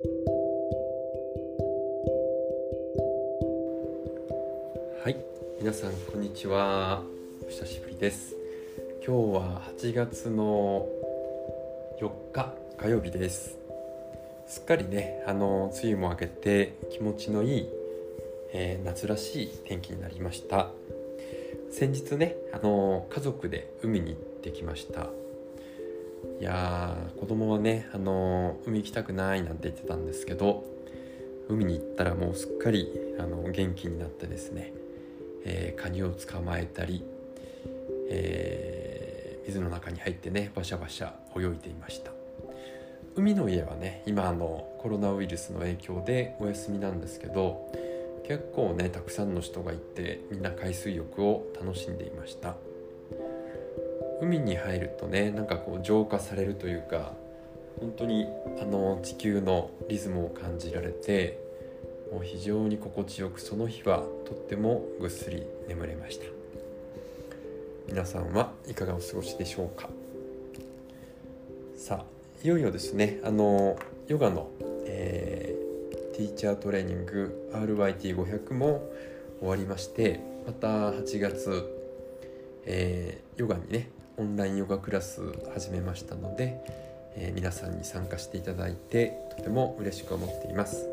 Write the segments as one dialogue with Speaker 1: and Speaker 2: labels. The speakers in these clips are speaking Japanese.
Speaker 1: はい皆さんこんにちは。お久しぶりです。今日は8月の4日火曜日です。すっかりねあの梅雨も明けて気持ちのいい、えー、夏らしい天気になりました。先日ねあの家族で海に行ってきました。いやー子供はねあの海行きたくないなんて言ってたんですけど海に行ったらもうすっかりあの元気になってですね、えー、カニを捕まえたり、えー、水の中に入ってねバシャバシャ泳いでいました。海の家はね今あのコロナウイルスの影響でお休みなんですけど結構ねたくさんの人がいてみんな海水浴を楽しんでいました。海に入るとねなんかこう浄化されるというか本当にあの地球のリズムを感じられてもう非常に心地よくその日はとってもぐっすり眠れました。皆さんはいかがお過ごしでしょうか？さあいよいよですねあのヨガの、えー、ティーチャートレーニング RYT500 も終わりましてまた8月、えー、ヨガにねオンラインヨガクラス始めましたので、えー、皆さんに参加していただいてとても嬉しく思っています、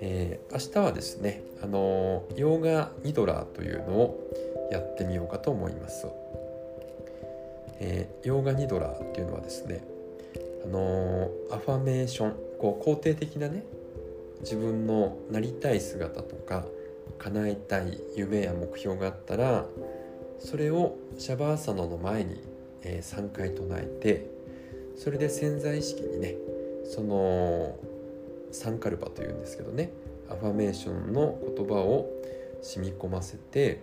Speaker 1: えー、明日はですねあのヨガニドラーというのをやってみようかと思います、えー、ヨガニドラーっていうのはですねあのアファメーションこう肯定的なね自分のなりたい姿とか叶えたい夢や目標があったらそれをシャバーサナの前に、えー、3回唱えてそれで潜在意識にねそのサンカルパというんですけどねアファメーションの言葉を染み込ませて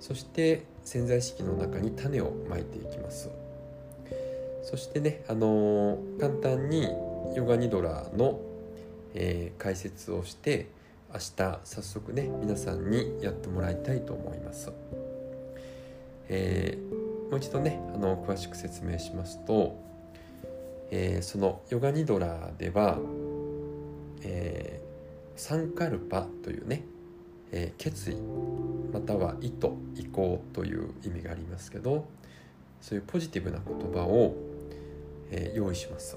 Speaker 1: そして潜在意識の中に種をまいていきますそしてね、あのー、簡単にヨガニドラの、えー、解説をして明日早速ね皆さんにやってもらいたいと思います。えー、もう一度ねあの詳しく説明しますと、えー、そのヨガニドラでは、えー、サンカルパというね、え決意または意図意向という意味がありますけどそういうポジティブな言葉を、え用意します。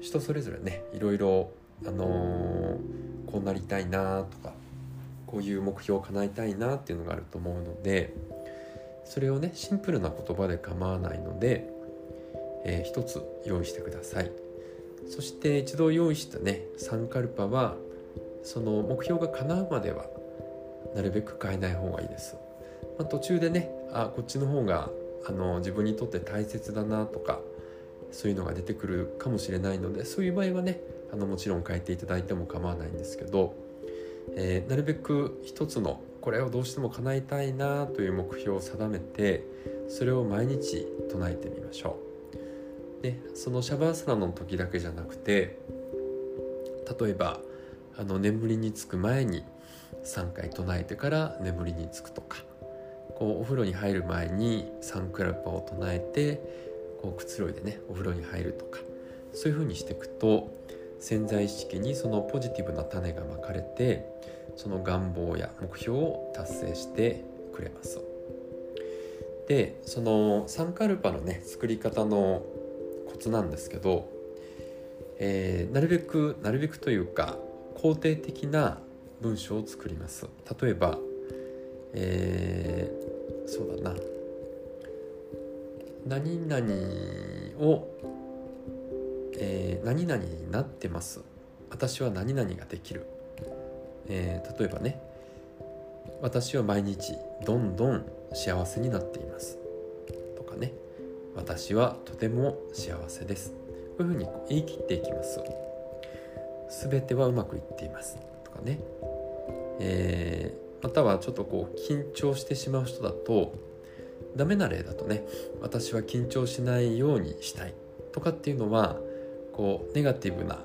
Speaker 1: 人それぞれねいろいろ、あのこうなりたいなとかこういう目標を叶えたいなっていうのがあると思うのでそれをねシンプルな言葉で構わないので、えー、一つ用意してください。そして一度用意したねサンカルパはその目標が叶うまではなるべく変えない方がいいです、まあ、途中でねあこっちの方があの自分にとって大切だなとかそういうのが出てくるかもしれないのでそういう場合はねあのもちろん変えていただいても構わないんですけど、えー、なるべく一つのこれをどうしても叶えたいなという目標を定めてそれを毎日唱えてみましょう。でそのシャバーサナの時だけじゃなくて例えばあの眠りにつく前に3回唱えてから眠りにつくとかこうお風呂に入る前にサンクラッパを唱えてこうくつろいでねお風呂に入るとかそういう風にしていくと潜在意識にそのポジティブな種がまかれてその願望や目標を達成してくれます。でそのサンカルパのね作り方のコツなんですけど、えー、なるべくなるべくというか肯定的な文章を作ります。例えば、えー、そうだな。何々を、えー、何々になってます。私は何々ができる。えー、例えばね私は毎日どんどん幸せになっています。とかね私はとても幸せです。こういうふうに言い切っていきます。全てはうまくいっています。とかね、えー、またはちょっとこう緊張してしまう人だとダメな例だとね私は緊張しないようにしたい。とかっていうのはこうネガティブな、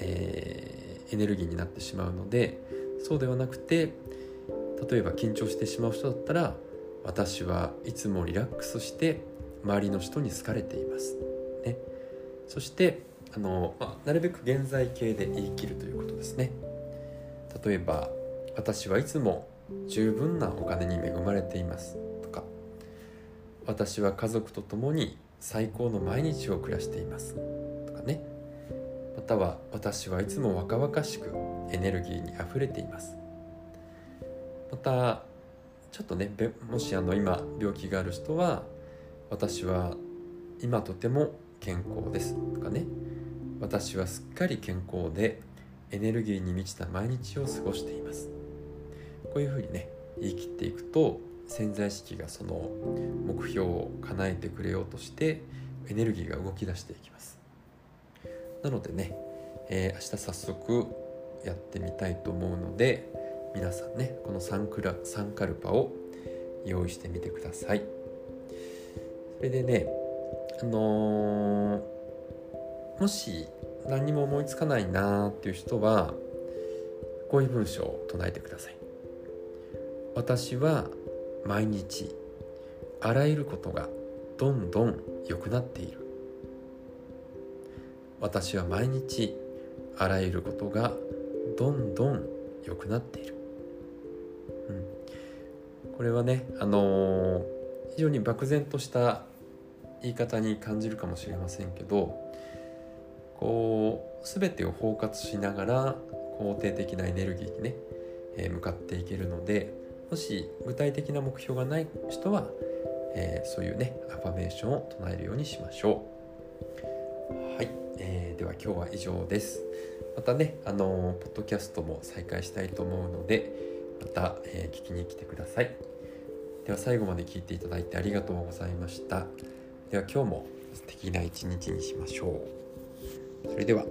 Speaker 1: えー、エネルギーになってしまうのでそうではなくて例えば緊張してしまう人だったら私はいつもリラックスして周りの人に好かれています、ね、そしてあの、なるべく現在形で言い切るということですね。例えば私はいつも十分なお金に恵まれています。とか私は家族と共に最高の毎日を暮らしています。とかね。または私はいつも若々しくエネルギーにあふれています。またちょっとねもしあの今病気がある人は私は今とても健康ですとかね。私はすっかり健康でエネルギーに満ちた毎日を過ごしています。こういうふうにね言い切っていくと潜在意識がその目標を叶えてくれようとしてエネルギーが動き出していきます。なのでね、えー、明日早速やってみたいと思うので皆さんねこのサンクラサンカルパを用意してみてください。それでねあのー、もし何も思いつかないなーっていう人はこういう文章を唱えてください。私は毎日あらゆることがどんどん良くなっている。私は毎日あらゆることがどんどん良くなっている、うん、これはねあのー、非常に漠然とした言い方に感じるかもしれませんけどこう全てを包括しながら肯定的なエネルギーにね、えー、向かっていけるのでもし具体的な目標がない人は、えー、そういうねアファメーションを唱えるようにしましょう。はい、えー、では今日は以上です。またねあのポッドキャストも再開したいと思うのでまた、えー、聞きに来てください。では最後まで聞いていただいてありがとうございました。では今日も素敵な一日にしましょう。それでは。